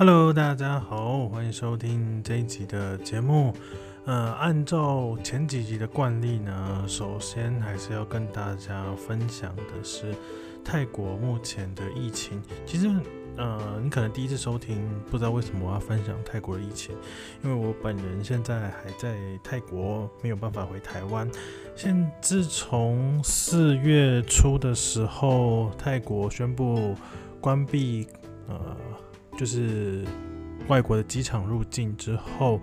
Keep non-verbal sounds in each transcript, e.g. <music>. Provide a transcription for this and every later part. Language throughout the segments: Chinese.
Hello，大家好，欢迎收听这一集的节目。呃，按照前几集的惯例呢，首先还是要跟大家分享的是泰国目前的疫情。其实，呃，你可能第一次收听，不知道为什么我要分享泰国的疫情，因为我本人现在还在泰国，没有办法回台湾。现自从四月初的时候，泰国宣布关闭，呃。就是外国的机场入境之后，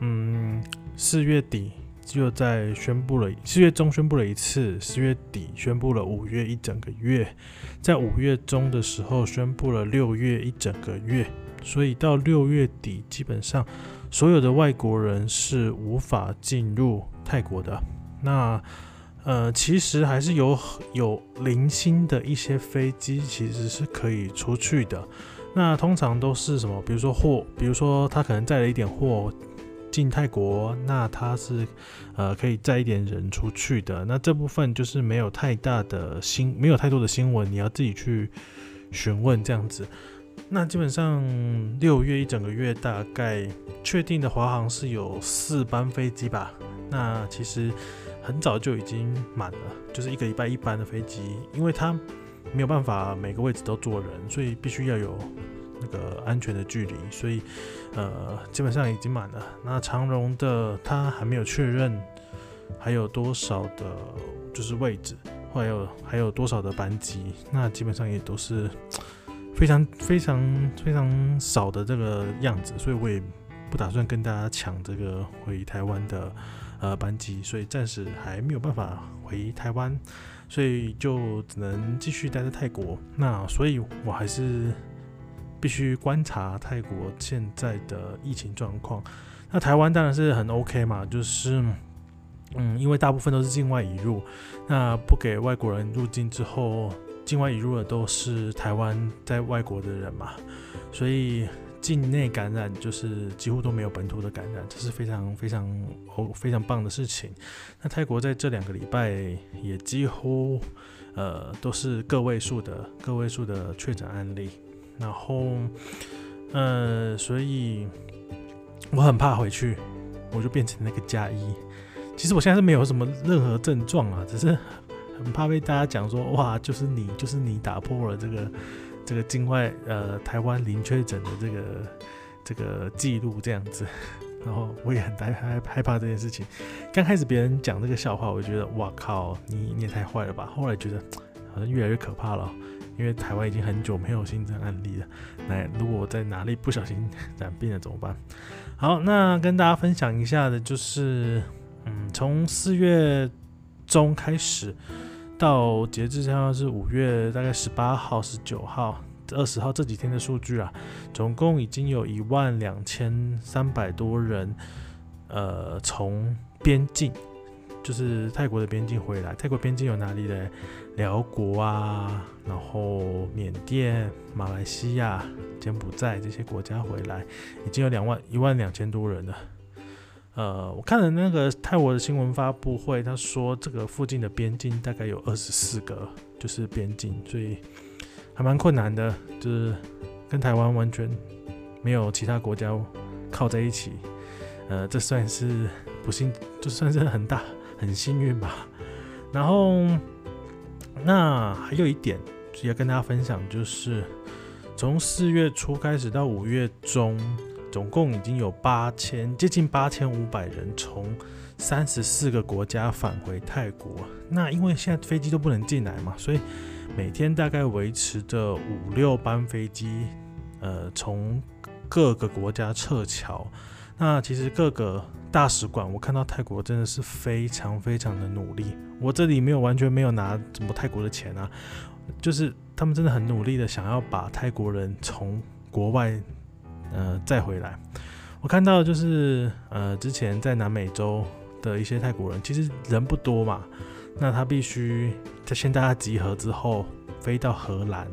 嗯，四月底就在宣布了，四月中宣布了一次，四月底宣布了五月一整个月，在五月中的时候宣布了六月一整个月，所以到六月底，基本上所有的外国人是无法进入泰国的。那呃，其实还是有有零星的一些飞机其实是可以出去的。那通常都是什么？比如说货，比如说他可能载了一点货进泰国，那他是呃可以载一点人出去的。那这部分就是没有太大的新，没有太多的新闻，你要自己去询问这样子。那基本上六月一整个月大概确定的华航是有四班飞机吧。那其实很早就已经满了，就是一个礼拜一班的飞机，因为它。没有办法每个位置都坐人，所以必须要有那个安全的距离，所以呃基本上已经满了。那长荣的他还没有确认还有多少的，就是位置，还有还有多少的班机，那基本上也都是非常非常非常少的这个样子，所以我也不打算跟大家抢这个回台湾的呃班机，所以暂时还没有办法回台湾。所以就只能继续待在泰国。那所以我还是必须观察泰国现在的疫情状况。那台湾当然是很 OK 嘛，就是嗯，因为大部分都是境外移入，那不给外国人入境之后，境外移入的都是台湾在外国的人嘛，所以。境内感染就是几乎都没有本土的感染，这是非常非常哦非常棒的事情。那泰国在这两个礼拜也几乎呃都是个位数的个位数的确诊案例，然后呃所以我很怕回去，我就变成那个加一。其实我现在是没有什么任何症状啊，只是很怕被大家讲说哇，就是你就是你打破了这个。<laughs> 这个境外呃台湾零确诊的这个这个记录这样子，<laughs> 然后我也很害害害怕这件事情。刚开始别人讲这个笑话，我觉得哇靠，你你也太坏了吧。后来觉得好像越来越可怕了，因为台湾已经很久没有新增案例了。那如果我在哪里不小心染病了怎么办？好，那跟大家分享一下的就是，嗯，从四月中开始。到截至现在是五月大概十八号、十九号、二十号这几天的数据啊，总共已经有一万两千三百多人，呃，从边境，就是泰国的边境回来。泰国边境有哪里呢？寮国啊，然后缅甸、马来西亚、柬埔寨这些国家回来，已经有两万一万两千多人了。呃，我看了那个泰国的新闻发布会，他说这个附近的边境大概有二十四个，就是边境，所以还蛮困难的，就是跟台湾完全没有其他国家靠在一起，呃，这算是不幸，就算是很大很幸运吧。然后，那还有一点要跟大家分享，就是从四月初开始到五月中。总共已经有八千，接近八千五百人从三十四个国家返回泰国。那因为现在飞机都不能进来嘛，所以每天大概维持着五六班飞机，呃，从各个国家撤侨。那其实各个大使馆，我看到泰国真的是非常非常的努力。我这里没有完全没有拿什么泰国的钱啊，就是他们真的很努力的想要把泰国人从国外。呃，再回来，我看到就是呃，之前在南美洲的一些泰国人，其实人不多嘛，那他必须在先大家集合之后飞到荷兰，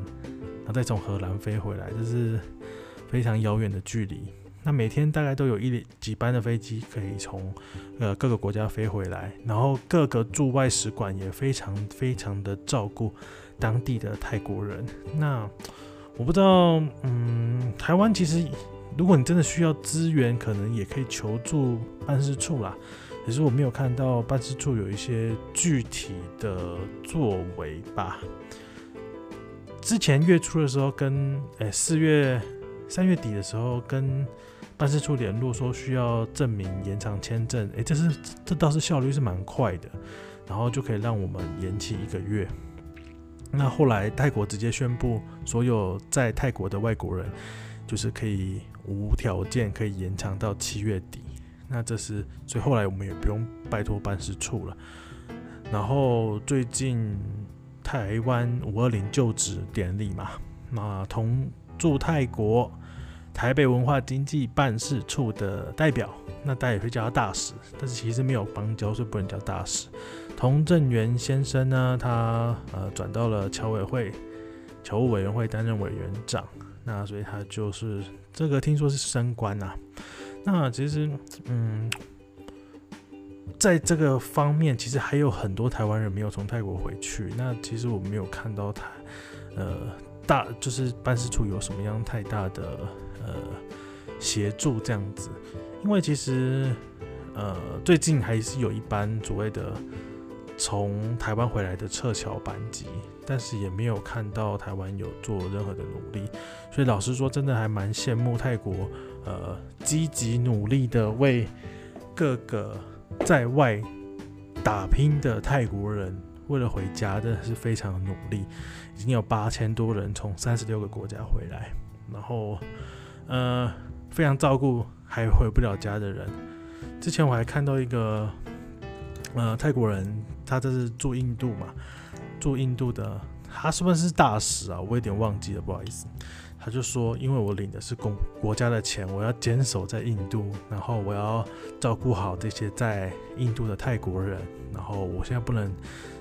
然后再从荷兰飞回来，这是非常遥远的距离。那每天大概都有一几班的飞机可以从呃各个国家飞回来，然后各个驻外使馆也非常非常的照顾当地的泰国人。那我不知道，嗯，台湾其实如果你真的需要资源，可能也可以求助办事处啦。可是我没有看到办事处有一些具体的作为吧。之前月初的时候跟，跟诶四月三月底的时候跟办事处联络，说需要证明延长签证，诶，这是这倒是效率是蛮快的，然后就可以让我们延期一个月。那后来泰国直接宣布，所有在泰国的外国人就是可以无条件可以延长到七月底。那这是，所以后来我们也不用拜托办事处了。然后最近台湾五二零就职典礼嘛，那同驻泰国台北文化经济办事处的代表，那大家也会叫他大使，但是其实没有邦交，所以不能叫大使。童正元先生呢，他呃转到了侨委会侨务委员会担任委员长，那所以他就是这个听说是升官啊。那其实，嗯，在这个方面，其实还有很多台湾人没有从泰国回去。那其实我没有看到他，呃，大就是办事处有什么样太大的呃协助这样子。因为其实，呃，最近还是有一班所谓的从台湾回来的撤侨班机，但是也没有看到台湾有做任何的努力。所以老实说，真的还蛮羡慕泰国。呃，积极努力的为各个在外打拼的泰国人，为了回家，真的是非常努力。已经有八千多人从三十六个国家回来，然后呃，非常照顾还回不了家的人。之前我还看到一个呃泰国人，他这是住印度嘛，住印度的，他是不是大使啊？我有点忘记了，不好意思。他就说：“因为我领的是公国家的钱，我要坚守在印度，然后我要照顾好这些在印度的泰国人，然后我现在不能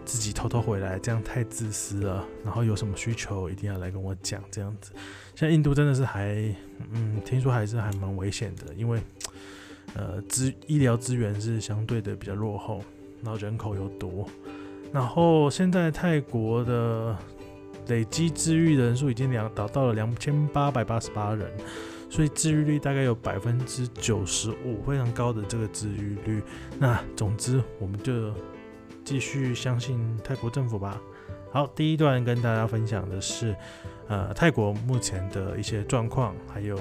自己偷偷回来，这样太自私了。然后有什么需求一定要来跟我讲，这样子。现在印度真的是还，嗯，听说还是还蛮危险的，因为呃资医疗资源是相对的比较落后，然后人口又多，然后现在泰国的。”累计治愈人数已经两达到了两千八百八十八人，所以治愈率大概有百分之九十五，非常高的这个治愈率。那总之，我们就继续相信泰国政府吧。好，第一段跟大家分享的是，呃，泰国目前的一些状况，还有，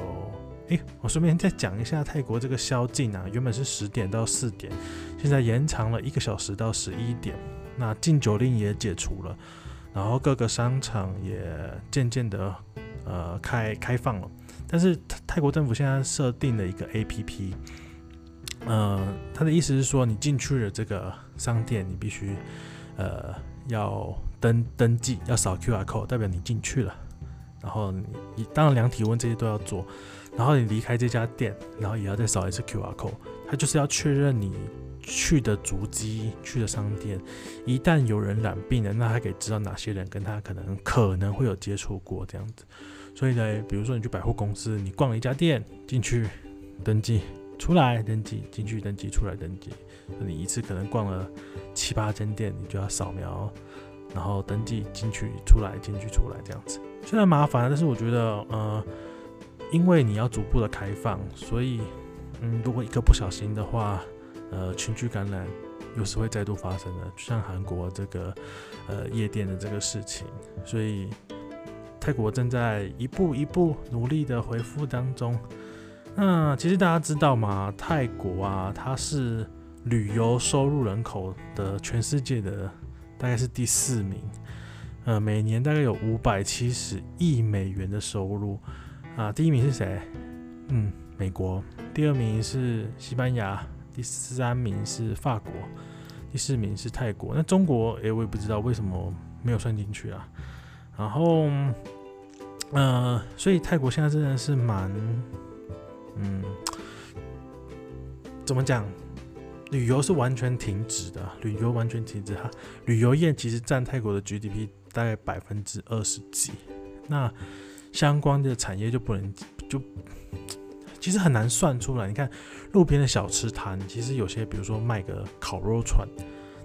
诶、我顺便再讲一下泰国这个宵禁啊，原本是十点到四点，现在延长了一个小时到十一点，那禁酒令也解除了。然后各个商场也渐渐的呃开开放了，但是泰国政府现在设定了一个 APP，呃，他的意思是说，你进去了这个商店，你必须呃要登登记，要扫 QR code，代表你进去了。然后你，你当然量体温这些都要做，然后你离开这家店，然后也要再扫一次 QR code，他就是要确认你。去的足迹，去的商店，一旦有人染病了，那他可以知道哪些人跟他可能可能会有接触过这样子。所以呢，比如说你去百货公司，你逛了一家店，进去登记，出来登记，进去登记，出来登记。你一次可能逛了七八间店，你就要扫描，然后登记进去，出来进去出来这样子。虽然麻烦，但是我觉得，呃，因为你要逐步的开放，所以，嗯，如果一个不小心的话。呃，群聚感染有时会再度发生的，就像韩国这个呃夜店的这个事情，所以泰国正在一步一步努力的回复当中。那其实大家知道吗？泰国啊，它是旅游收入人口的全世界的大概是第四名，呃，每年大概有五百七十亿美元的收入啊。第一名是谁？嗯，美国。第二名是西班牙。第三名是法国，第四名是泰国。那中国，诶、我也不知道为什么没有算进去啊。然后，呃，所以泰国现在真的是蛮，嗯，怎么讲？旅游是完全停止的，旅游完全停止哈。旅游业其实占泰国的 GDP 大概百分之二十几，那相关的产业就不能就。其实很难算出来。你看路边的小吃摊，其实有些，比如说卖个烤肉串，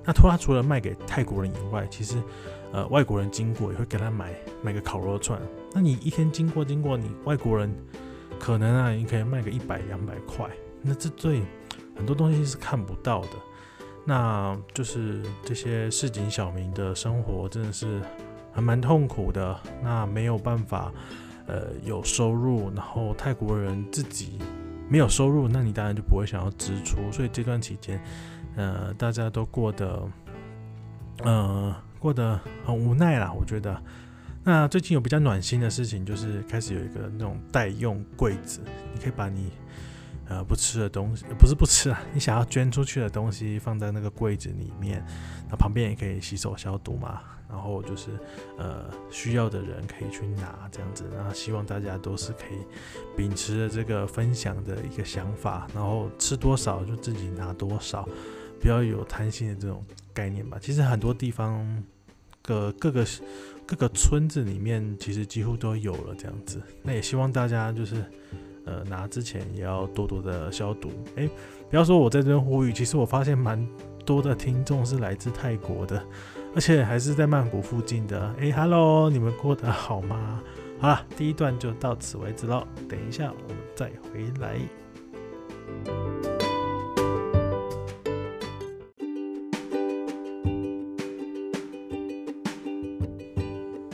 那拖拉除了卖给泰国人以外，其实呃外国人经过也会给他买买个烤肉串。那你一天经过经过，你外国人可能啊，你可以卖个一百两百块。那这对很多东西是看不到的。那就是这些市井小民的生活真的是还蛮痛苦的。那没有办法，呃，有收入，然后泰国人自己没有收入，那你当然就不会想要支出。所以这段期间，呃，大家都过得，呃，过得很无奈啦。我觉得。那最近有比较暖心的事情，就是开始有一个那种代用柜子，你可以把你。呃，不吃的东西不是不吃啊，你想要捐出去的东西放在那个柜子里面，那旁边也可以洗手消毒嘛。然后就是呃，需要的人可以去拿这样子。然后希望大家都是可以秉持着这个分享的一个想法，然后吃多少就自己拿多少，不要有贪心的这种概念吧。其实很多地方的各个各个村子里面，其实几乎都有了这样子。那也希望大家就是。呃，拿之前也要多多的消毒。哎、欸，不要说我在这边呼吁，其实我发现蛮多的听众是来自泰国的，而且还是在曼谷附近的。哎、欸、，Hello，你们过得好吗？好了，第一段就到此为止喽。等一下我们再回来。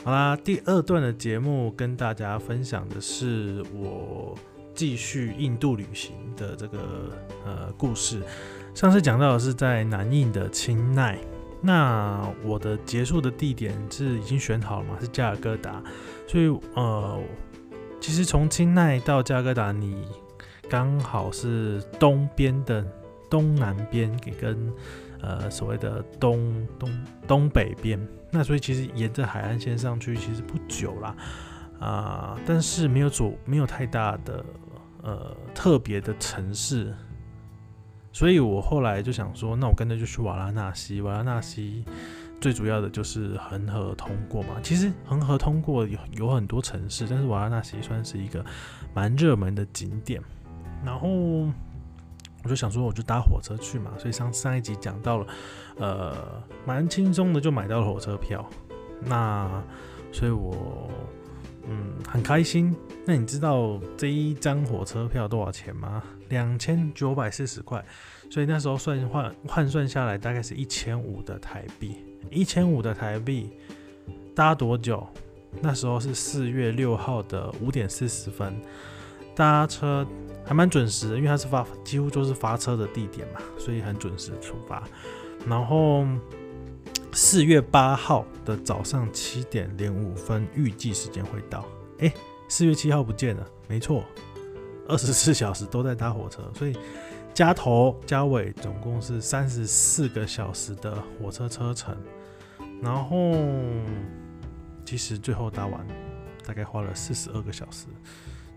好啦，第二段的节目跟大家分享的是我。继续印度旅行的这个呃故事，上次讲到的是在南印的清奈，那我的结束的地点是已经选好了嘛？是加尔各答，所以呃，其实从清奈到加尔各答，你刚好是东边的东南边给跟呃所谓的东东东北边，那所以其实沿着海岸线上去其实不久啦。啊、但是没有走，没有太大的呃特别的城市，所以我后来就想说，那我干脆就去瓦拉纳西。瓦拉纳西最主要的就是恒河通过嘛。其实恒河通过有有很多城市，但是瓦拉纳西算是一个蛮热门的景点。然后我就想说，我就搭火车去嘛。所以上上一集讲到了，呃，蛮轻松的就买到了火车票。那所以我。嗯，很开心。那你知道这一张火车票多少钱吗？两千九百四十块。所以那时候算换换算下来，大概是一千五的台币。一千五的台币搭多久？那时候是四月六号的五点四十分，搭车还蛮准时的，因为它是发几乎就是发车的地点嘛，所以很准时出发。然后。四月八号的早上七点零五分，预计时间会到。哎，四月七号不见了，没错，二十四 <laughs> 小时都在搭火车，所以加头加尾总共是三十四个小时的火车车程。然后其实最后搭完大概花了四十二个小时，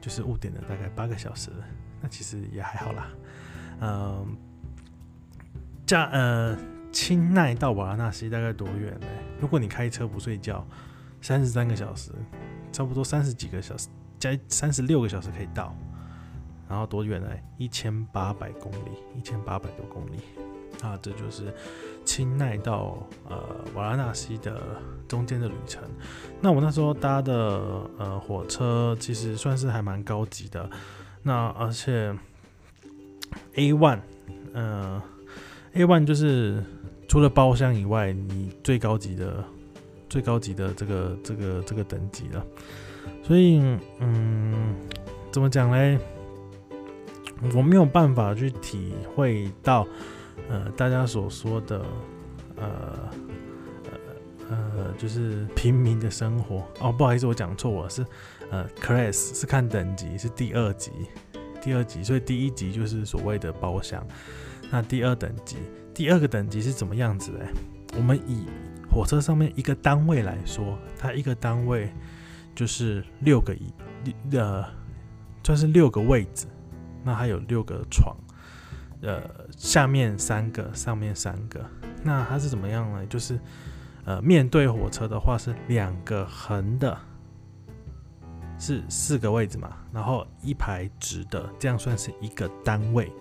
就是误点了大概八个小时，那其实也还好啦。嗯、呃，加呃。清奈到瓦拉纳西大概多远呢？如果你开车不睡觉，三十三个小时，差不多三十几个小时，加三十六个小时可以到。然后多远呢？一千八百公里，一千八百多公里。啊，这就是清奈到呃瓦拉纳西的中间的旅程。那我那时候搭的呃火车其实算是还蛮高级的。那而且 A one，呃 A one 就是。除了包厢以外，你最高级的、最高级的这个、这个、这个等级了。所以，嗯，怎么讲嘞？我没有办法去体会到，呃，大家所说的，呃，呃，呃，就是平民的生活。哦，不好意思，我讲错了，是呃，class 是看等级，是第二级，第二级。所以第一级就是所谓的包厢，那第二等级。第二个等级是怎么样子的？我们以火车上面一个单位来说，它一个单位就是六个一呃，算是六个位置，那还有六个床，呃，下面三个，上面三个。那它是怎么样呢？就是呃，面对火车的话是两个横的，是四个位置嘛，然后一排直的，这样算是一个单位。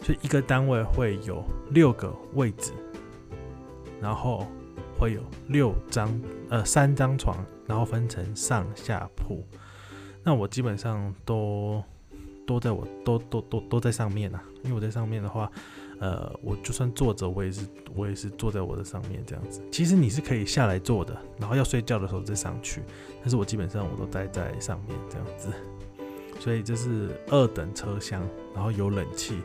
所以一个单位会有六个位置，然后会有六张呃三张床，然后分成上下铺。那我基本上都都在我都都都都在上面啊，因为我在上面的话，呃，我就算坐着，我也是我也是坐在我的上面这样子。其实你是可以下来坐的，然后要睡觉的时候再上去，但是我基本上我都待在上面这样子。所以这是二等车厢，然后有冷气，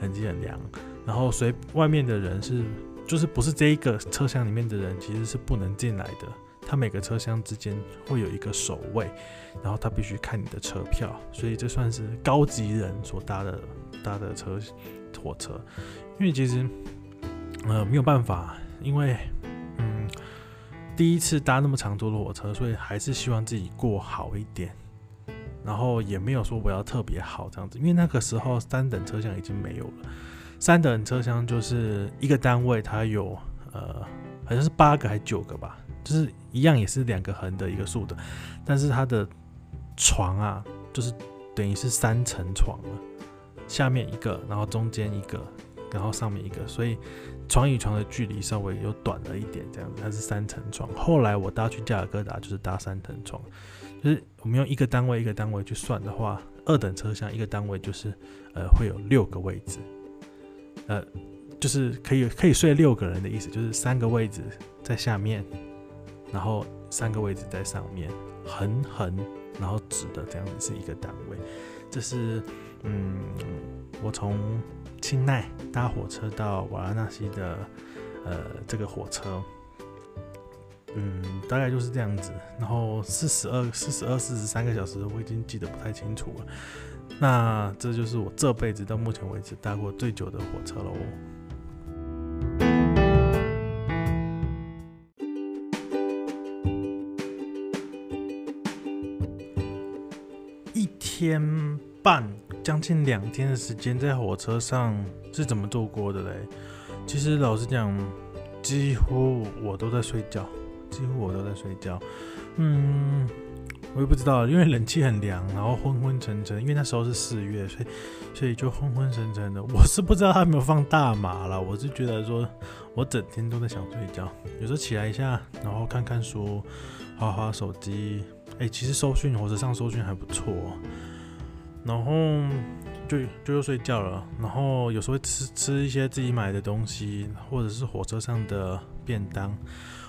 冷气很凉，然后随外面的人是就是不是这一个车厢里面的人其实是不能进来的。他每个车厢之间会有一个守卫，然后他必须看你的车票，所以这算是高级人所搭的搭的车火车。因为其实呃没有办法，因为嗯第一次搭那么长途的火车，所以还是希望自己过好一点。然后也没有说我要特别好这样子，因为那个时候三等车厢已经没有了。三等车厢就是一个单位，它有呃好像是八个还是九个吧，就是一样也是两个横的一个竖的，但是它的床啊，就是等于是三层床了，下面一个，然后中间一个，然后上面一个，所以床与床的距离稍微有短了一点这样子，它是三层床。后来我搭去加尔各答就是搭三层床。就是我们用一个单位一个单位去算的话，二等车厢一个单位就是呃会有六个位置，呃就是可以可以睡六个人的意思，就是三个位置在下面，然后三个位置在上面，横横然后直的这样子是一个单位。这是嗯我从清奈搭火车到瓦拉纳西的呃这个火车。嗯，大概就是这样子。然后四十二、四十二、四十三个小时，我已经记得不太清楚了。那这就是我这辈子到目前为止搭过最久的火车了哦天半，将近两天的时间在火车上是怎么度过的嘞？其实老实讲，几乎我都在睡觉。几乎我都在睡觉，嗯，我也不知道，因为冷气很凉，然后昏昏沉沉，因为那时候是四月，所以所以就昏昏沉沉的。我是不知道他有没有放大麻了，我是觉得说我整天都在想睡觉，有时候起来一下，然后看看书，滑滑手机，哎、其实收讯火车上收讯还不错，然后就就又睡觉了，然后有时候会吃吃一些自己买的东西，或者是火车上的便当。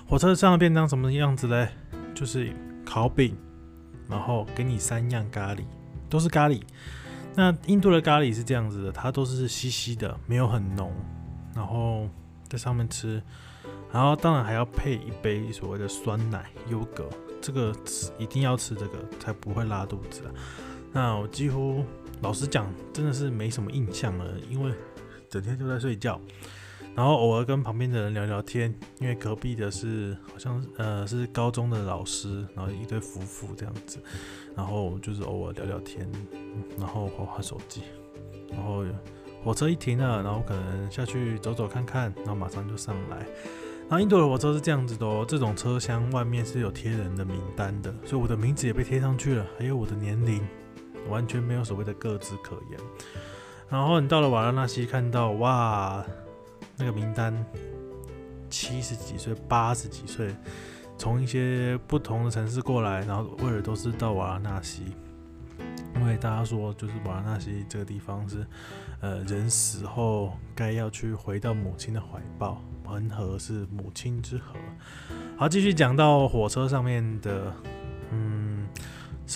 火车上的便当什么样子嘞？就是烤饼，然后给你三样咖喱，都是咖喱。那印度的咖喱是这样子的，它都是稀稀的，没有很浓，然后在上面吃，然后当然还要配一杯所谓的酸奶优格，这个一定要吃这个才不会拉肚子啊。那我几乎老实讲，真的是没什么印象了，因为整天都在睡觉。然后偶尔跟旁边的人聊聊天，因为隔壁的是好像呃是高中的老师，然后一对夫妇这样子，然后就是偶尔聊聊天，然后滑滑手机，然后火车一停了，然后可能下去走走看看，然后马上就上来。然后印度的火车是这样子的哦，这种车厢外面是有贴人的名单的，所以我的名字也被贴上去了，还有我的年龄，完全没有所谓的各自可言。然后你到了瓦拉纳西，看到哇。那个名单，七十几岁、八十几岁，从一些不同的城市过来，然后为了都是到瓦拉纳西，因为大家说就是瓦拉纳西这个地方是，呃，人死后该要去回到母亲的怀抱，恒河是母亲之河。好，继续讲到火车上面的，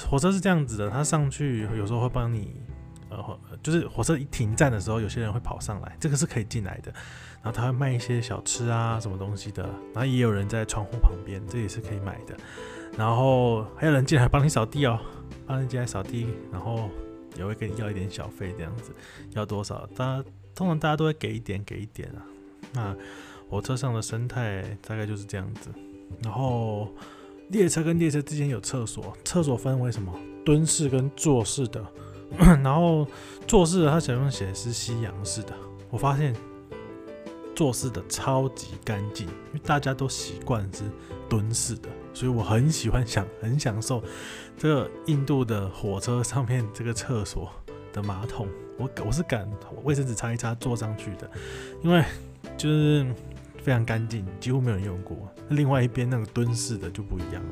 火车是这样子的，它上去有时候会帮你。呃，就是火车一停站的时候，有些人会跑上来，这个是可以进来的。然后他会卖一些小吃啊，什么东西的。然后也有人在窗户旁边，这也是可以买的。然后还有人进来帮你扫地哦，帮人进来扫地，然后也会跟你要一点小费，这样子。要多少？大家通常大家都会给一点，给一点啊。那火车上的生态大概就是这样子。然后列车跟列车之间有厕所，厕所分为什么？蹲式跟坐式的。<coughs> 然后坐式的，它前面写的是西洋式的。我发现坐式的超级干净，因为大家都习惯是蹲式的，所以我很喜欢享很享受这个印度的火车上面这个厕所的马桶。我我是敢卫生纸擦一擦坐上去的，因为就是非常干净，几乎没有人用过。另外一边那个蹲式的就不一样了，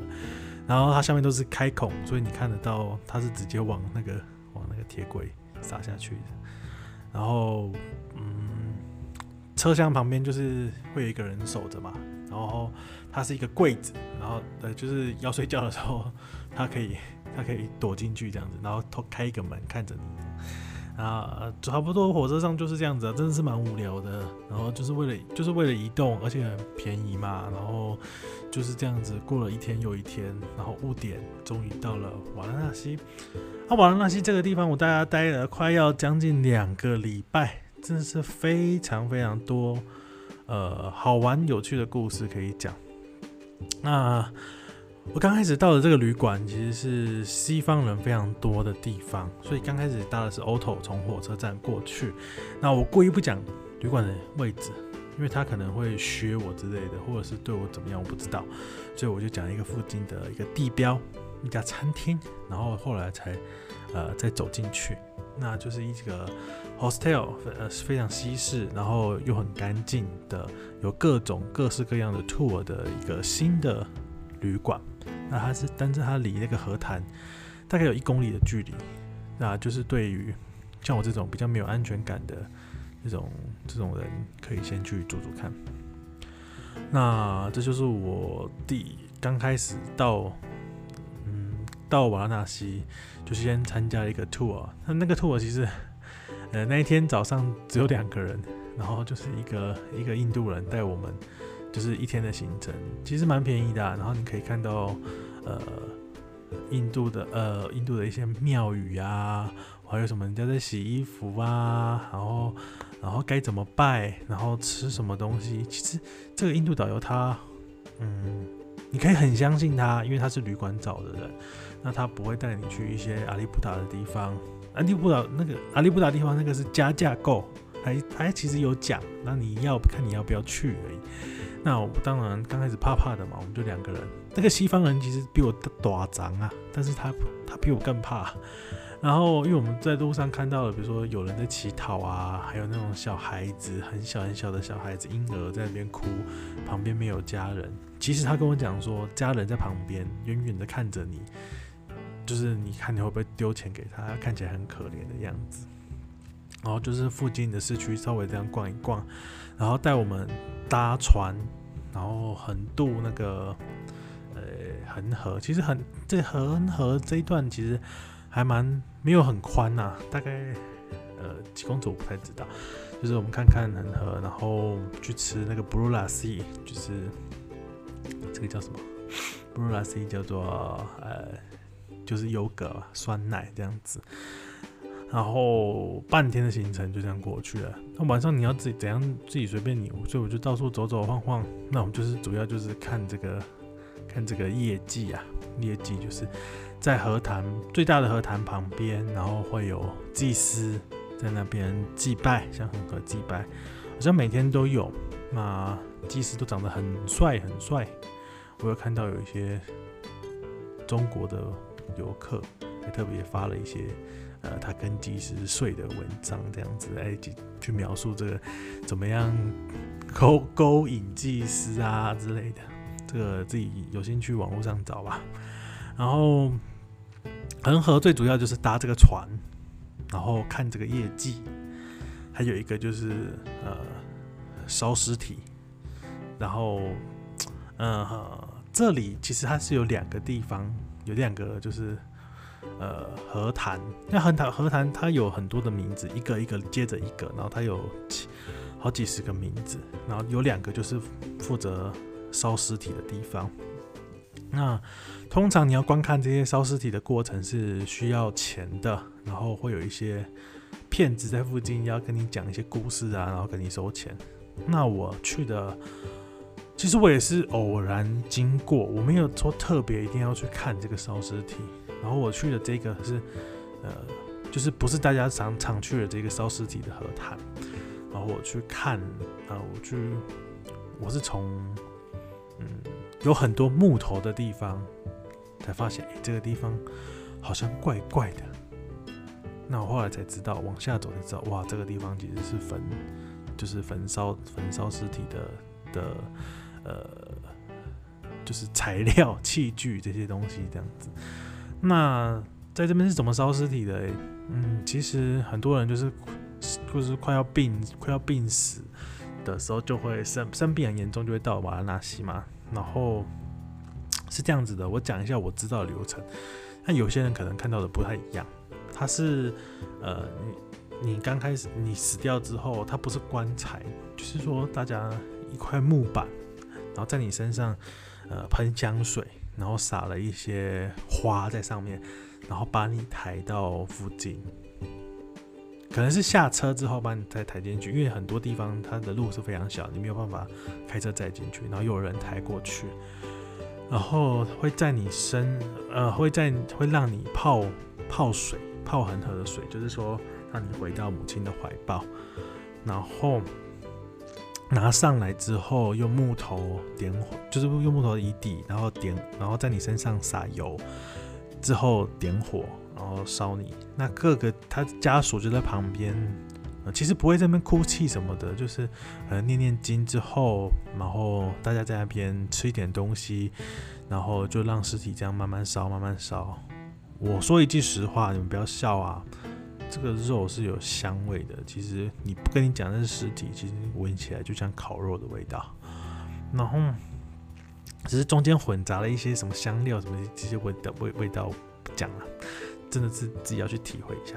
然后它下面都是开孔，所以你看得到它是直接往那个往那个铁轨撒下去的。然后，嗯，车厢旁边就是会有一个人守着嘛，然后它是一个柜子，然后呃就是要睡觉的时候，它可以它可以躲进去这样子，然后偷开一个门看着你。啊，差不多火车上就是这样子啊，真的是蛮无聊的。然后就是为了就是为了移动，而且很便宜嘛。然后就是这样子过了一天又一天，然后误点终于到了瓦拉纳西。啊，瓦拉纳西这个地方我大概待了快要将近两个礼拜，真的是非常非常多呃好玩有趣的故事可以讲。那。我刚开始到的这个旅馆其实是西方人非常多的地方，所以刚开始搭的是 Otto 从火车站过去。那我故意不讲旅馆的位置，因为他可能会削我之类的，或者是对我怎么样，我不知道。所以我就讲一个附近的一个地标，一家餐厅，然后后来才呃再走进去。那就是一个 hostel，呃非常西式，然后又很干净的，有各种各式各样的 tour 的一个新的旅馆。那它是，但是它离那个河滩大概有一公里的距离，那就是对于像我这种比较没有安全感的这种这种人，可以先去住住看。那这就是我第刚开始到，嗯，到瓦拉纳西，就先参加了一个 tour。那那个 tour 其实，呃，那一天早上只有两个人，然后就是一个一个印度人带我们。就是一天的行程，其实蛮便宜的。然后你可以看到，呃，印度的呃印度的一些庙宇啊，还有什么人家在洗衣服啊，然后然后该怎么拜，然后吃什么东西。其实这个印度导游他，嗯，你可以很相信他，因为他是旅馆找的人，那他不会带你去一些阿里不达的地方。阿里不达那个阿里不达地方那个是加价购，还还其实有讲，那你要看你要不要去而已。那我当然刚开始怕怕的嘛，我们就两个人。那个西方人其实比我短长啊，但是他他比我更怕。然后因为我们在路上看到了，比如说有人在乞讨啊，还有那种小孩子，很小很小的小孩子婴儿在那边哭，旁边没有家人。其实他跟我讲说，家人在旁边远远的看着你，就是你看你会不会丢钱给，他看起来很可怜的样子。然后就是附近的市区稍微这样逛一逛，然后带我们。搭船，然后横渡那个呃恒河，其实很这恒河这一段其实还蛮没有很宽呐、啊，大概呃几公尺我不太知道。就是我们看看恒河，然后去吃那个 Blue lass 就是这个叫什么 Blue lass 叫做呃就是优格酸奶这样子。然后半天的行程就这样过去了。那晚上你要自己怎样？自己随便你。所以我就到处走走晃晃。那我们就是主要就是看这个，看这个夜绩啊。夜绩就是在河潭最大的河潭旁边，然后会有祭司在那边祭拜，像恒河祭拜，好像每天都有。那祭司都长得很帅很帅。我有看到有一些中国的游客还特别发了一些。呃，他跟祭司睡的文章这样子，哎，去描述这个怎么样勾勾引祭司啊之类的，这个自己有兴趣网络上找吧。然后恒河最主要就是搭这个船，然后看这个夜祭，还有一个就是呃烧尸体。然后，嗯、呃，这里其实它是有两个地方，有两个就是。呃，和谈，那和谈和谈它有很多的名字，一个一个接着一个，然后它有好几十个名字，然后有两个就是负责烧尸体的地方。那通常你要观看这些烧尸体的过程是需要钱的，然后会有一些骗子在附近要跟你讲一些故事啊，然后跟你收钱。那我去的，其实我也是偶然经过，我没有说特别一定要去看这个烧尸体。然后我去的这个是，呃，就是不是大家常常去的这个烧尸体的河滩。然后我去看，啊，我去，我是从，嗯，有很多木头的地方，才发现，哎，这个地方好像怪怪的。那我后来才知道，往下走才知道，哇，这个地方其实是焚，就是焚烧焚烧尸体的的呃，就是材料、器具这些东西这样子。那在这边是怎么烧尸体的？嗯，其实很多人就是就是快要病快要病死的时候，就会生生病很严重，就会到瓦拉纳西嘛。然后是这样子的，我讲一下我知道的流程。那有些人可能看到的不太一样，他是呃，你你刚开始你死掉之后，它不是棺材，就是说大家一块木板，然后在你身上呃喷香水，然后撒了一些花在上面。然后把你抬到附近，可能是下车之后把你再抬进去，因为很多地方它的路是非常小，你没有办法开车载进去。然后又有人抬过去，然后会在你身，呃，会在会让你泡泡水，泡恒河的水，就是说让你回到母亲的怀抱。然后拿上来之后，用木头点火，就是用木头的遗体，然后点，然后在你身上撒油。之后点火，然后烧你。那各个他家属就在旁边，其实不会在那边哭泣什么的，就是呃念念经之后，然后大家在那边吃一点东西，然后就让尸体这样慢慢烧，慢慢烧。我说一句实话，你们不要笑啊，这个肉是有香味的。其实你不跟你讲那是尸体，其实闻起来就像烤肉的味道。然后。只是中间混杂了一些什么香料，什么这些味道味味道不讲了，真的是自己要去体会一下。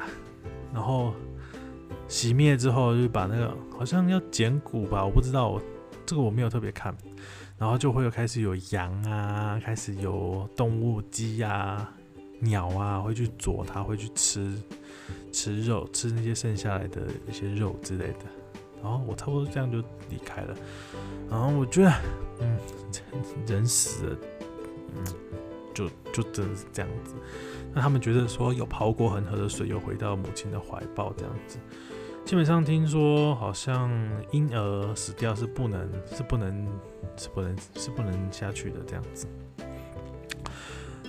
然后熄灭之后，就把那个好像要捡骨吧，我不知道，我这个我没有特别看。然后就会有开始有羊啊，开始有动物鸡啊、鸟啊会去啄它，会去吃吃肉，吃那些剩下来的一些肉之类的。然后我差不多这样就离开了。然后我觉得，嗯，人死了，嗯，就就真的是这样子。那他们觉得说有泡过恒河的水，又回到母亲的怀抱这样子。基本上听说好像婴儿死掉是不能，是不能，是不能，是不能下去的这样子。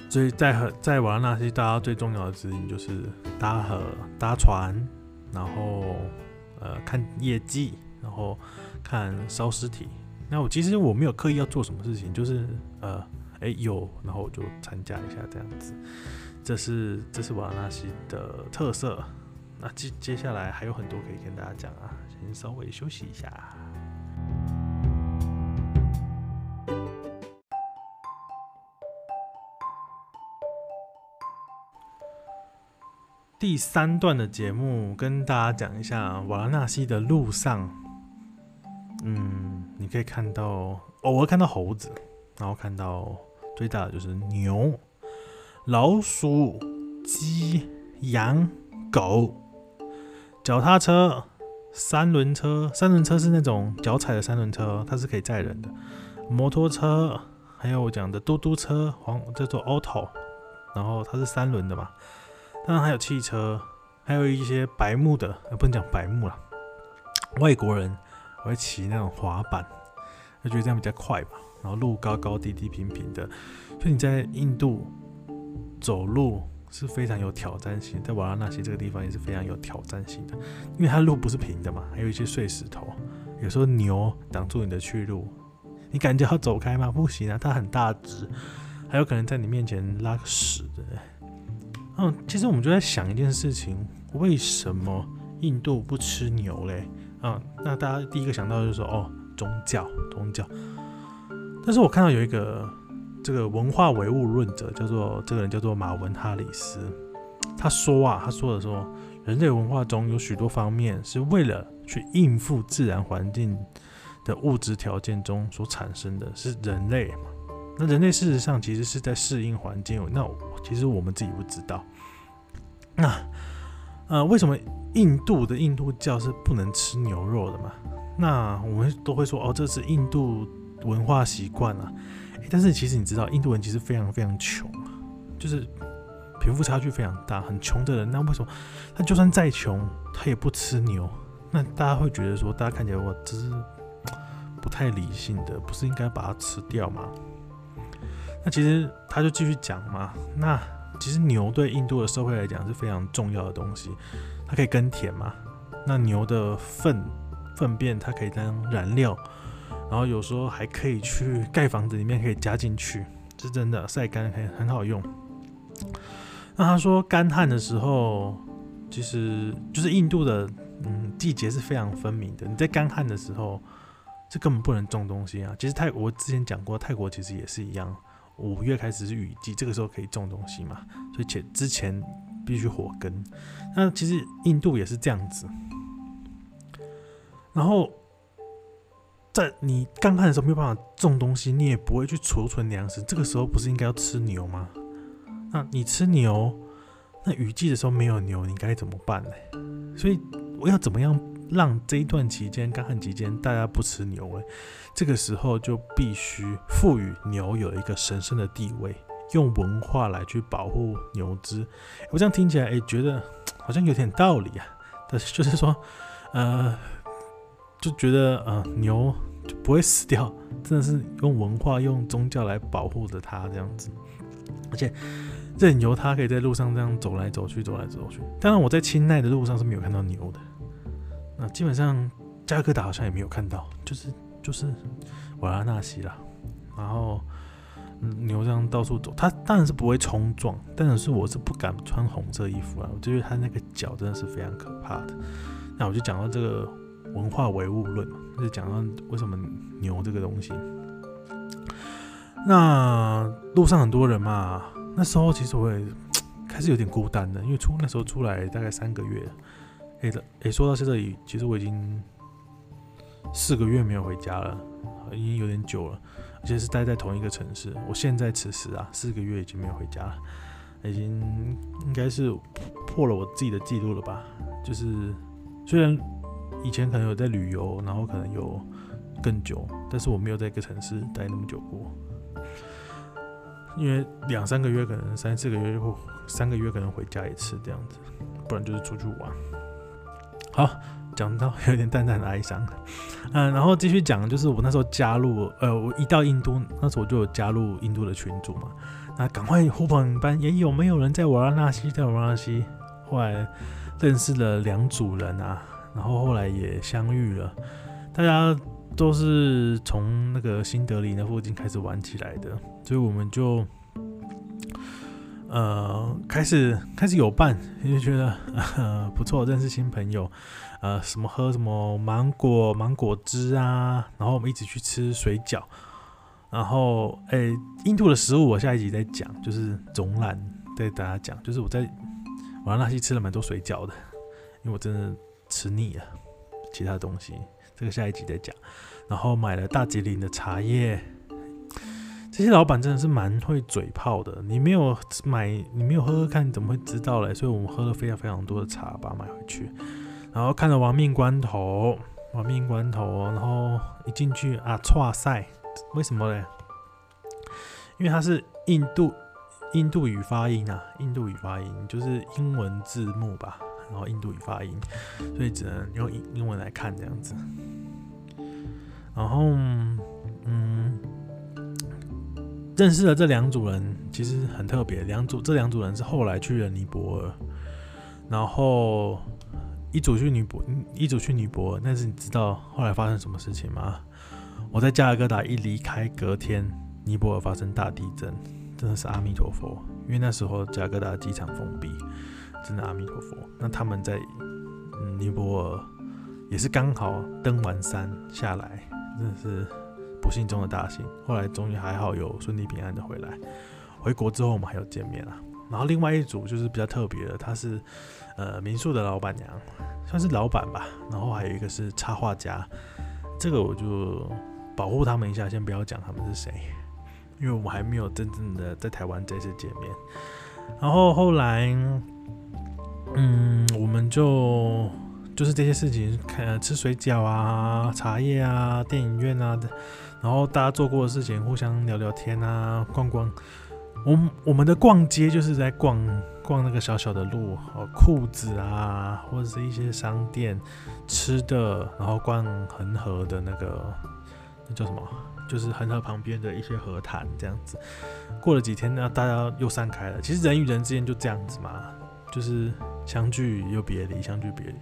所以在河在瓦拉纳西，大家最重要的指引就是搭河搭船，然后。呃，看业绩，然后看烧尸体。那我其实我没有刻意要做什么事情，就是呃，哎有，然后我就参加一下这样子。这是这是瓦拉纳西的特色。那接接下来还有很多可以跟大家讲啊，先稍微休息一下。第三段的节目跟大家讲一下瓦拉纳西的路上，嗯，你可以看到偶尔看到猴子，然后看到最大的就是牛、老鼠、鸡、羊、狗、脚踏车、三轮车，三轮车是那种脚踩的三轮车，它是可以载人的，摩托车，还有我讲的嘟嘟车，黄叫做 auto，然后它是三轮的嘛。当然还有汽车，还有一些白目的，不能讲白目了。外国人会骑那种滑板，他觉得这样比较快吧。然后路高高低低平平的，所以你在印度走路是非常有挑战性。在瓦拉纳西这个地方也是非常有挑战性的，因为它路不是平的嘛，还有一些碎石头，有时候牛挡住你的去路，你感觉要走开吗？不行啊，它很大只，还有可能在你面前拉个屎的。嗯，其实我们就在想一件事情：为什么印度不吃牛嘞？嗯，那大家第一个想到就是说，哦，宗教，宗教。但是我看到有一个这个文化唯物论者，叫做这个人叫做马文哈里斯，他说啊，他说的说，人类文化中有许多方面是为了去应付自然环境的物质条件中所产生的，是人类。那人类事实上其实是在适应环境。那其实我们自己不知道。那呃，为什么印度的印度教是不能吃牛肉的嘛？那我们都会说哦，这是印度文化习惯啊。但是其实你知道，印度人其实非常非常穷，就是贫富差距非常大，很穷的人。那为什么他就算再穷，他也不吃牛？那大家会觉得说，大家看起来我这是不太理性的，不是应该把它吃掉吗？那其实他就继续讲嘛。那其实牛对印度的社会来讲是非常重要的东西，它可以耕田嘛。那牛的粪粪便它可以当燃料，然后有时候还可以去盖房子里面可以加进去，是真的晒干很很好用。那他说干旱的时候，其实就是印度的嗯季节是非常分明的。你在干旱的时候，这根本不能种东西啊。其实泰国我之前讲过，泰国其实也是一样，五月开始是雨季，这个时候可以种东西嘛。所以前之前必须火耕。那其实印度也是这样子。然后在你干旱的时候没有办法种东西，你也不会去储存粮食。这个时候不是应该要吃牛吗？那你吃牛，那雨季的时候没有牛，你该怎么办呢？所以我要怎么样让这一段期间干旱期间大家不吃牛呢？这个时候就必须赋予牛有一个神圣的地位，用文化来去保护牛只。我这样听起来，诶，觉得好像有点道理啊。但是就是说，呃，就觉得呃牛就不会死掉，真的是用文化、用宗教来保护着它这样子，而且。任由它可以在路上这样走来走去，走来走去。当然，我在清奈的路上是没有看到牛的。那基本上加格达好像也没有看到，就是就是瓦拉纳西啦。然后牛这样到处走，它当然是不会冲撞，但是我是不敢穿红色衣服啊，我觉得它那个脚真的是非常可怕的。那我就讲到这个文化唯物论，就讲到为什么牛这个东西。那路上很多人嘛。那时候其实我也开始有点孤单的，因为出那时候出来大概三个月，哎的哎，说到这里，其实我已经四个月没有回家了，已经有点久了，而且是待在同一个城市。我现在此时啊，四个月已经没有回家了，已经应该是破了我自己的记录了吧？就是虽然以前可能有在旅游，然后可能有更久，但是我没有在一个城市待那么久过。因为两三个月可能三四个月或三个月可能回家一次这样子，不然就是出去玩。好，讲到有点淡淡的哀伤，<laughs> 嗯，然后继续讲，就是我那时候加入，呃，我一到印度，那时候我就有加入印度的群组嘛，那赶快呼朋引伴，也有没有人在瓦拉纳西，在瓦拉纳西，后来认识了两组人啊，然后后来也相遇了，大家。都是从那个新德里那附近开始玩起来的，所以我们就呃开始开始有伴，就觉得呃不错，认识新朋友，呃什么喝什么芒果芒果汁啊，然后我们一起去吃水饺，然后诶、印度的食物我下一集再讲，就是总览对大家讲，就是我在瓦拉纳西吃了蛮多水饺的，因为我真的吃腻了其他东西。这个下一集再讲，然后买了大吉岭的茶叶，这些老板真的是蛮会嘴炮的。你没有买，你没有喝喝看，怎么会知道嘞？所以我们喝了非常非常多的茶，把它买回去。然后看了亡命关头，亡命关头，然后一进去啊，剉赛，为什么嘞？因为它是印度印度语发音啊，印度语发音就是英文字幕吧。然后印度语发音，所以只能用英英文来看这样子。然后，认识了这两组人，其实很特别。两组这两组人是后来去了尼泊尔，然后一组去尼泊，一组去尼泊尔。但是你知道后来发生什么事情吗？我在加尔各答一离开，隔天尼泊尔发生大地震，真的是阿弥陀佛，因为那时候加尔各答机场封闭。真的阿弥陀佛。那他们在尼泊尔也是刚好登完山下来，真的是不幸中的大幸。后来终于还好有顺利平安的回来。回国之后我们还有见面啊。然后另外一组就是比较特别的，他是呃民宿的老板娘，算是老板吧。然后还有一个是插画家，这个我就保护他们一下，先不要讲他们是谁，因为我们还没有真正的在台湾这次见面。然后后来。嗯，我们就就是这些事情，看吃水饺啊、茶叶啊、电影院啊，然后大家做过的事情，互相聊聊天啊、逛逛。我我们的逛街就是在逛逛那个小小的路，哦，裤子啊，或者是一些商店吃的，然后逛恒河的那个那叫什么？就是恒河旁边的一些河滩这样子。过了几天呢，大家又散开了。其实人与人之间就这样子嘛。就是相聚又别离，相聚别离，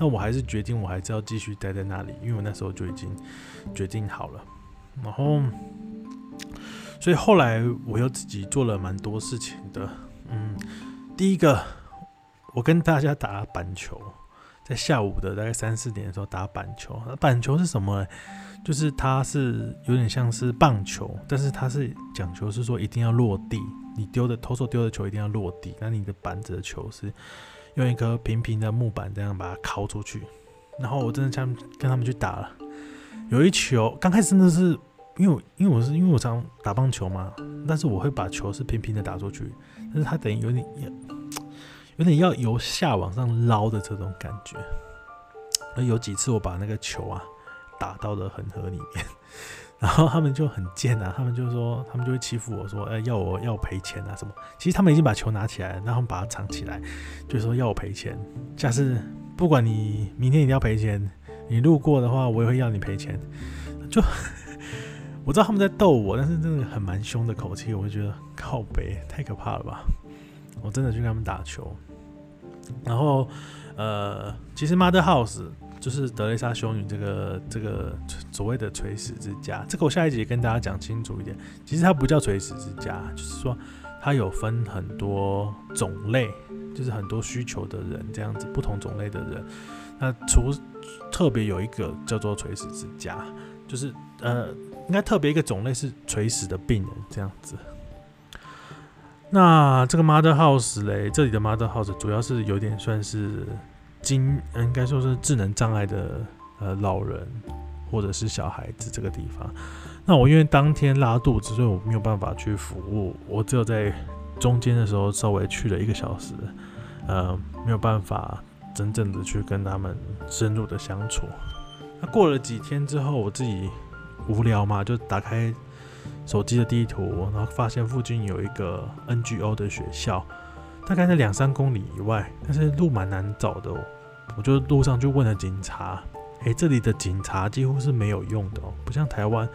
那我还是决定，我还是要继续待在那里，因为我那时候就已经决定好了。然后，所以后来我又自己做了蛮多事情的。嗯，第一个，我跟大家打板球，在下午的大概三四点的时候打板球。板球是什么？就是它是有点像是棒球，但是它是讲求是说一定要落地，你丢的投手丢的球一定要落地，那你的板子的球是。用一颗平平的木板这样把它敲出去，然后我真的像跟他们去打了。有一球刚开始真的是因为因为我是因为我常打棒球嘛，但是我会把球是平平的打出去，但是它等于有点有点要由下往上捞的这种感觉。那有几次我把那个球啊打到了恒河里面。<laughs> 然后他们就很贱啊，他们就说，他们就会欺负我说，呃，要我要赔钱啊什么。其实他们已经把球拿起来，然后把它藏起来，就说要我赔钱。下次不管你明天一定要赔钱，你路过的话，我也会要你赔钱。就 <laughs> 我知道他们在逗我，但是真的很蛮凶的口气，我就觉得靠北太可怕了吧。我真的去跟他们打球，然后呃，其实 Mother House。就是德蕾莎修女这个这个所谓的垂死之家，这个我下一集跟大家讲清楚一点。其实它不叫垂死之家，就是说它有分很多种类，就是很多需求的人这样子，不同种类的人。那除特别有一个叫做垂死之家，就是呃，应该特别一个种类是垂死的病人这样子。那这个 Mother House 嘞，这里的 Mother House 主要是有点算是。精应该说是智能障碍的呃老人或者是小孩子这个地方，那我因为当天拉肚子，所以我没有办法去服务，我只有在中间的时候稍微去了一个小时，呃，没有办法真正的去跟他们深入的相处。那过了几天之后，我自己无聊嘛，就打开手机的地图，然后发现附近有一个 NGO 的学校。大概在两三公里以外，但是路蛮难找的。我就路上就问了警察，诶、这里的警察几乎是没有用的哦，不像台湾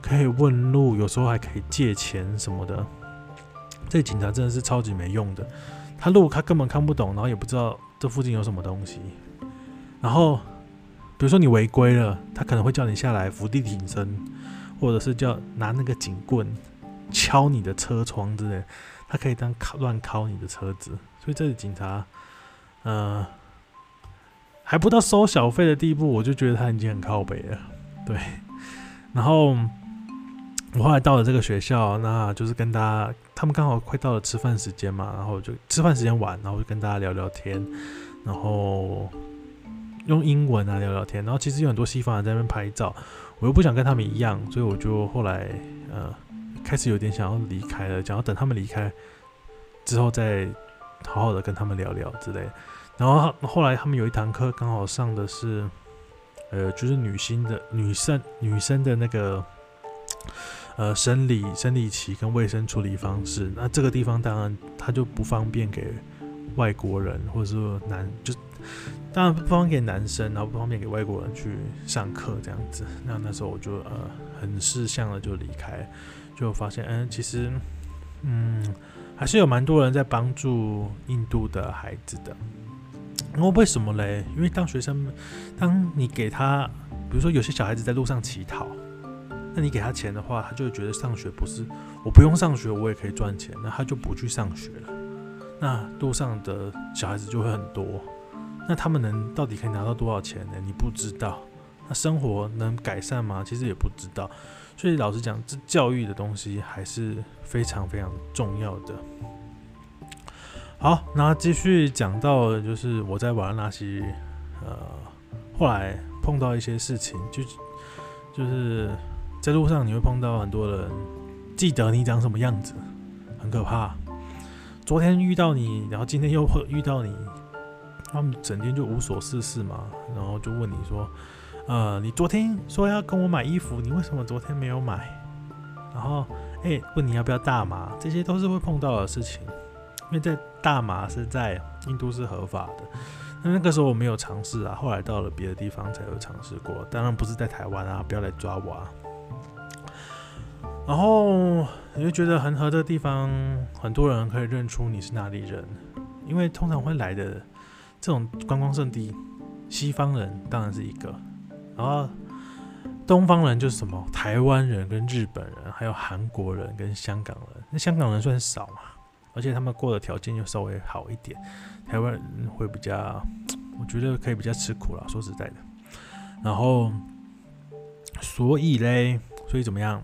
可以问路，有时候还可以借钱什么的。这警察真的是超级没用的，他路他根本看不懂，然后也不知道这附近有什么东西。然后比如说你违规了，他可能会叫你下来伏地挺身，或者是叫拿那个警棍敲你的车窗之类。他可以当乱敲你的车子，所以这里警察，呃，还不到收小费的地步，我就觉得他已经很靠北了。对，然后我后来到了这个学校，那就是跟大家，他们刚好快到了吃饭时间嘛，然后就吃饭时间晚，然后就跟大家聊聊天，然后用英文啊聊聊天，然后其实有很多西方人在那边拍照，我又不想跟他们一样，所以我就后来呃。开始有点想要离开了，想要等他们离开之后再好好的跟他们聊聊之类。然后后来他们有一堂课刚好上的是，呃，就是女性的女生女生的那个呃生理生理期跟卫生处理方式。那这个地方当然他就不方便给外国人或者说男就当然不方便给男生，然后不方便给外国人去上课这样子。那那时候我就呃很识相的就离开。就发现，嗯，其实，嗯，还是有蛮多人在帮助印度的孩子的。然后为什么嘞？因为当学生，当你给他，比如说有些小孩子在路上乞讨，那你给他钱的话，他就觉得上学不是，我不用上学，我也可以赚钱，那他就不去上学了。那路上的小孩子就会很多，那他们能到底可以拿到多少钱呢？你不知道。那生活能改善吗？其实也不知道。所以老实讲，这教育的东西还是非常非常重要的。好，那继续讲到就是我在瓦拉纳西，呃，后来碰到一些事情，就就是在路上你会碰到很多人记得你长什么样子，很可怕。昨天遇到你，然后今天又会遇到你，他们整天就无所事事嘛，然后就问你说。呃，你昨天说要跟我买衣服，你为什么昨天没有买？然后，哎、问你要不要大麻，这些都是会碰到的事情。因为在大麻是在印度是合法的，那那个时候我没有尝试啊，后来到了别的地方才有尝试过。当然不是在台湾啊，不要来抓我啊。然后你就觉得恒河的地方，很多人可以认出你是哪里人，因为通常会来的这种观光胜地。西方人当然是一个，然后东方人就是什么台湾人跟日本人，还有韩国人跟香港人。那香港人算少嘛，而且他们过的条件又稍微好一点，台湾人会比较，我觉得可以比较吃苦了，说实在的。然后，所以嘞，所以怎么样？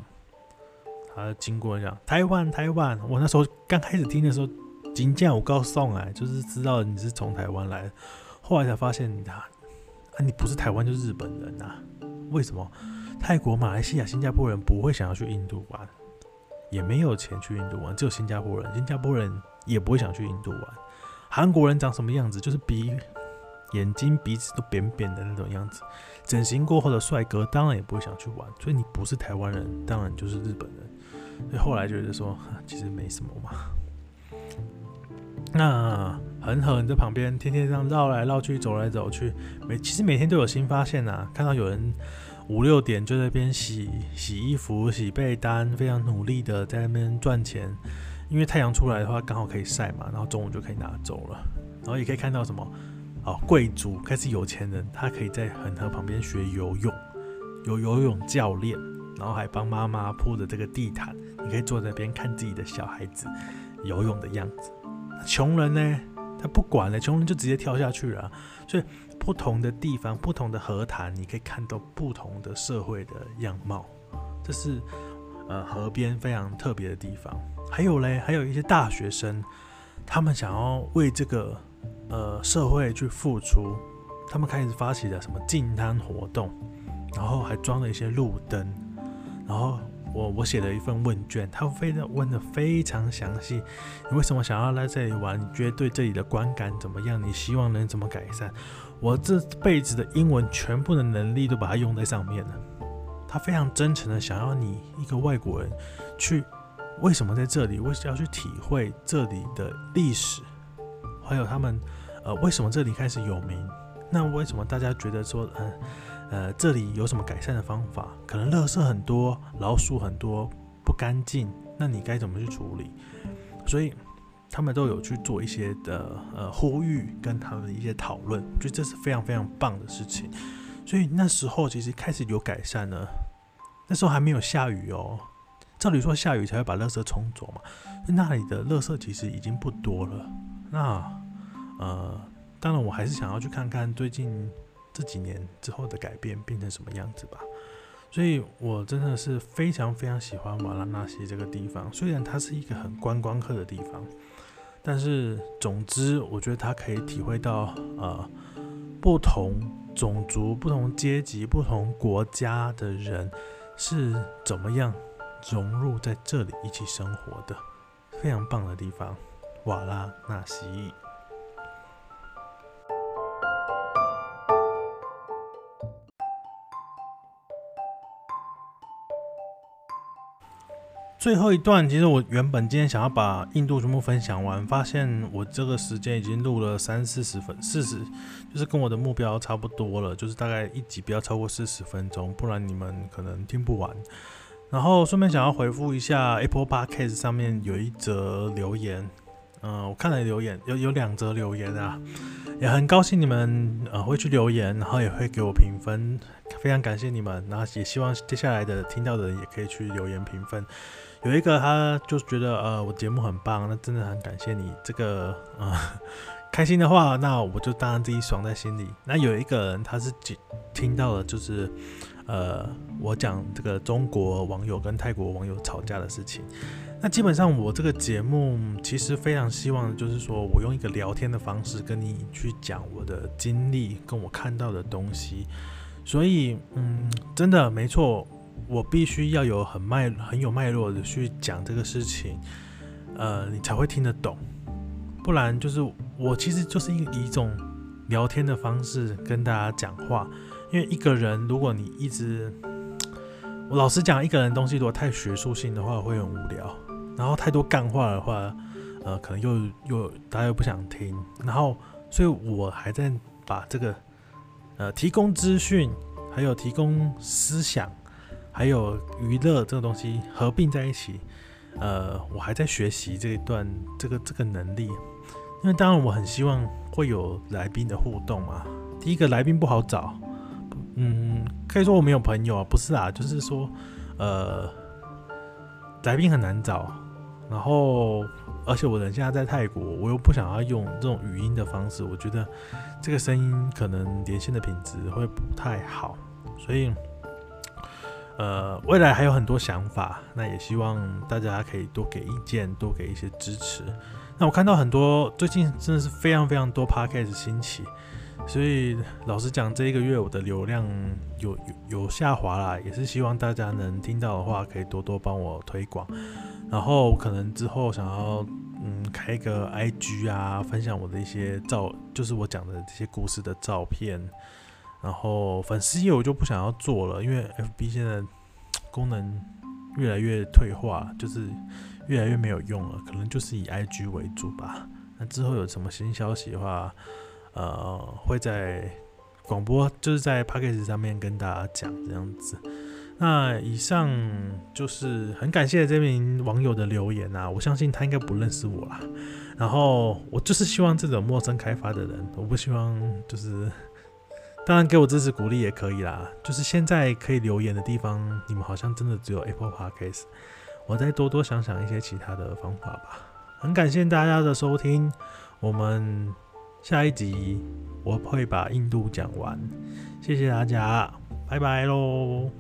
他经过讲台湾，台湾，我那时候刚开始听的时候，金价我告诉哎，就是知道你是从台湾来的，后来才发现他，啊，你不是台湾就是日本人呐？为什么？泰国、马来西亚、新加坡人不会想要去印度玩，也没有钱去印度玩，只有新加坡人，新加坡人也不会想去印度玩。韩国人长什么样子？就是鼻、眼睛、鼻子都扁扁的那种样子，整形过后的帅哥当然也不会想去玩。所以你不是台湾人，当然就是日本人。所以后来觉得说，其实没什么嘛。那恒河你在旁边天天这样绕来绕去，走来走去，每其实每天都有新发现呐、啊。看到有人五六点就在那边洗洗衣服、洗被单，非常努力的在那边赚钱。因为太阳出来的话，刚好可以晒嘛，然后中午就可以拿走了。然后也可以看到什么，哦，贵族开始有钱人，他可以在恒河旁边学游泳，有游泳教练。然后还帮妈妈铺着这个地毯，你可以坐在边看自己的小孩子游泳的样子。穷人呢，他不管了，穷人就直接跳下去了。所以不同的地方、不同的河滩，你可以看到不同的社会的样貌。这是呃河边非常特别的地方。还有嘞，还有一些大学生，他们想要为这个呃社会去付出，他们开始发起了什么净滩活动，然后还装了一些路灯。然后我我写了一份问卷，他非常问的非常详细。你为什么想要来这里玩？你觉得对这里的观感怎么样？你希望能怎么改善？我这辈子的英文全部的能力都把它用在上面了。他非常真诚的想要你一个外国人去，为什么在这里？为什么要去体会这里的历史？还有他们呃，为什么这里开始有名？那为什么大家觉得说嗯？呃，这里有什么改善的方法？可能垃圾很多，老鼠很多，不干净，那你该怎么去处理？所以他们都有去做一些的呃呼吁，跟他们的一些讨论，我觉得这是非常非常棒的事情。所以那时候其实开始有改善了，那时候还没有下雨哦。照理说下雨才会把垃圾冲走嘛，那里的垃圾其实已经不多了。那呃，当然我还是想要去看看最近。这几年之后的改变变成什么样子吧，所以我真的是非常非常喜欢瓦拉纳西这个地方。虽然它是一个很观光客的地方，但是总之，我觉得它可以体会到呃不同种族、不同阶级、不同国家的人是怎么样融入在这里一起生活的，非常棒的地方，瓦拉纳西。最后一段，其实我原本今天想要把印度全部分享完，发现我这个时间已经录了三四十分，四十就是跟我的目标差不多了，就是大概一集不要超过四十分钟，不然你们可能听不完。然后顺便想要回复一下 Apple Podcast 上面有一则留言，嗯、我看了留言有有两则留言啊，也很高兴你们呃会去留言，然后也会给我评分，非常感谢你们，然后也希望接下来的听到的人也可以去留言评分。有一个他就觉得呃我节目很棒，那真的很感谢你这个呃 <laughs> 开心的话，那我就当然自己爽在心里。那有一个人他是听到了就是呃我讲这个中国网友跟泰国网友吵架的事情。那基本上我这个节目其实非常希望就是说我用一个聊天的方式跟你去讲我的经历跟我看到的东西，所以嗯真的没错。我必须要有很脉很有脉络的去讲这个事情，呃，你才会听得懂。不然就是我其实就是以一种聊天的方式跟大家讲话。因为一个人，如果你一直，我老实讲，一个人东西如果太学术性的话，会很无聊。然后太多干话的话，呃，可能又又大家又不想听。然后，所以我还在把这个呃提供资讯，还有提供思想。还有娱乐这个东西合并在一起，呃，我还在学习这一段这个这个能力，因为当然我很希望会有来宾的互动嘛，第一个来宾不好找，嗯，可以说我没有朋友啊，不是啊，就是说，呃，来宾很难找，然后而且我人现在在泰国，我又不想要用这种语音的方式，我觉得这个声音可能连线的品质会不太好，所以。呃，未来还有很多想法，那也希望大家可以多给意见，多给一些支持。那我看到很多最近真的是非常非常多 podcast 兴起，所以老实讲，这一个月我的流量有有有下滑啦，也是希望大家能听到的话，可以多多帮我推广。然后可能之后想要嗯开一个 IG 啊，分享我的一些照，就是我讲的这些故事的照片。然后粉丝页我就不想要做了，因为 FB 现在功能越来越退化，就是越来越没有用了，可能就是以 IG 为主吧。那之后有什么新消息的话，呃，会在广播，就是在 Podcast 上面跟大家讲这样子。那以上就是很感谢这名网友的留言啊，我相信他应该不认识我啦。然后我就是希望这种陌生开发的人，我不希望就是。当然，给我支持鼓励也可以啦。就是现在可以留言的地方，你们好像真的只有 Apple Podcast。我再多多想想一些其他的方法吧。很感谢大家的收听，我们下一集我会把印度讲完。谢谢大家，拜拜喽。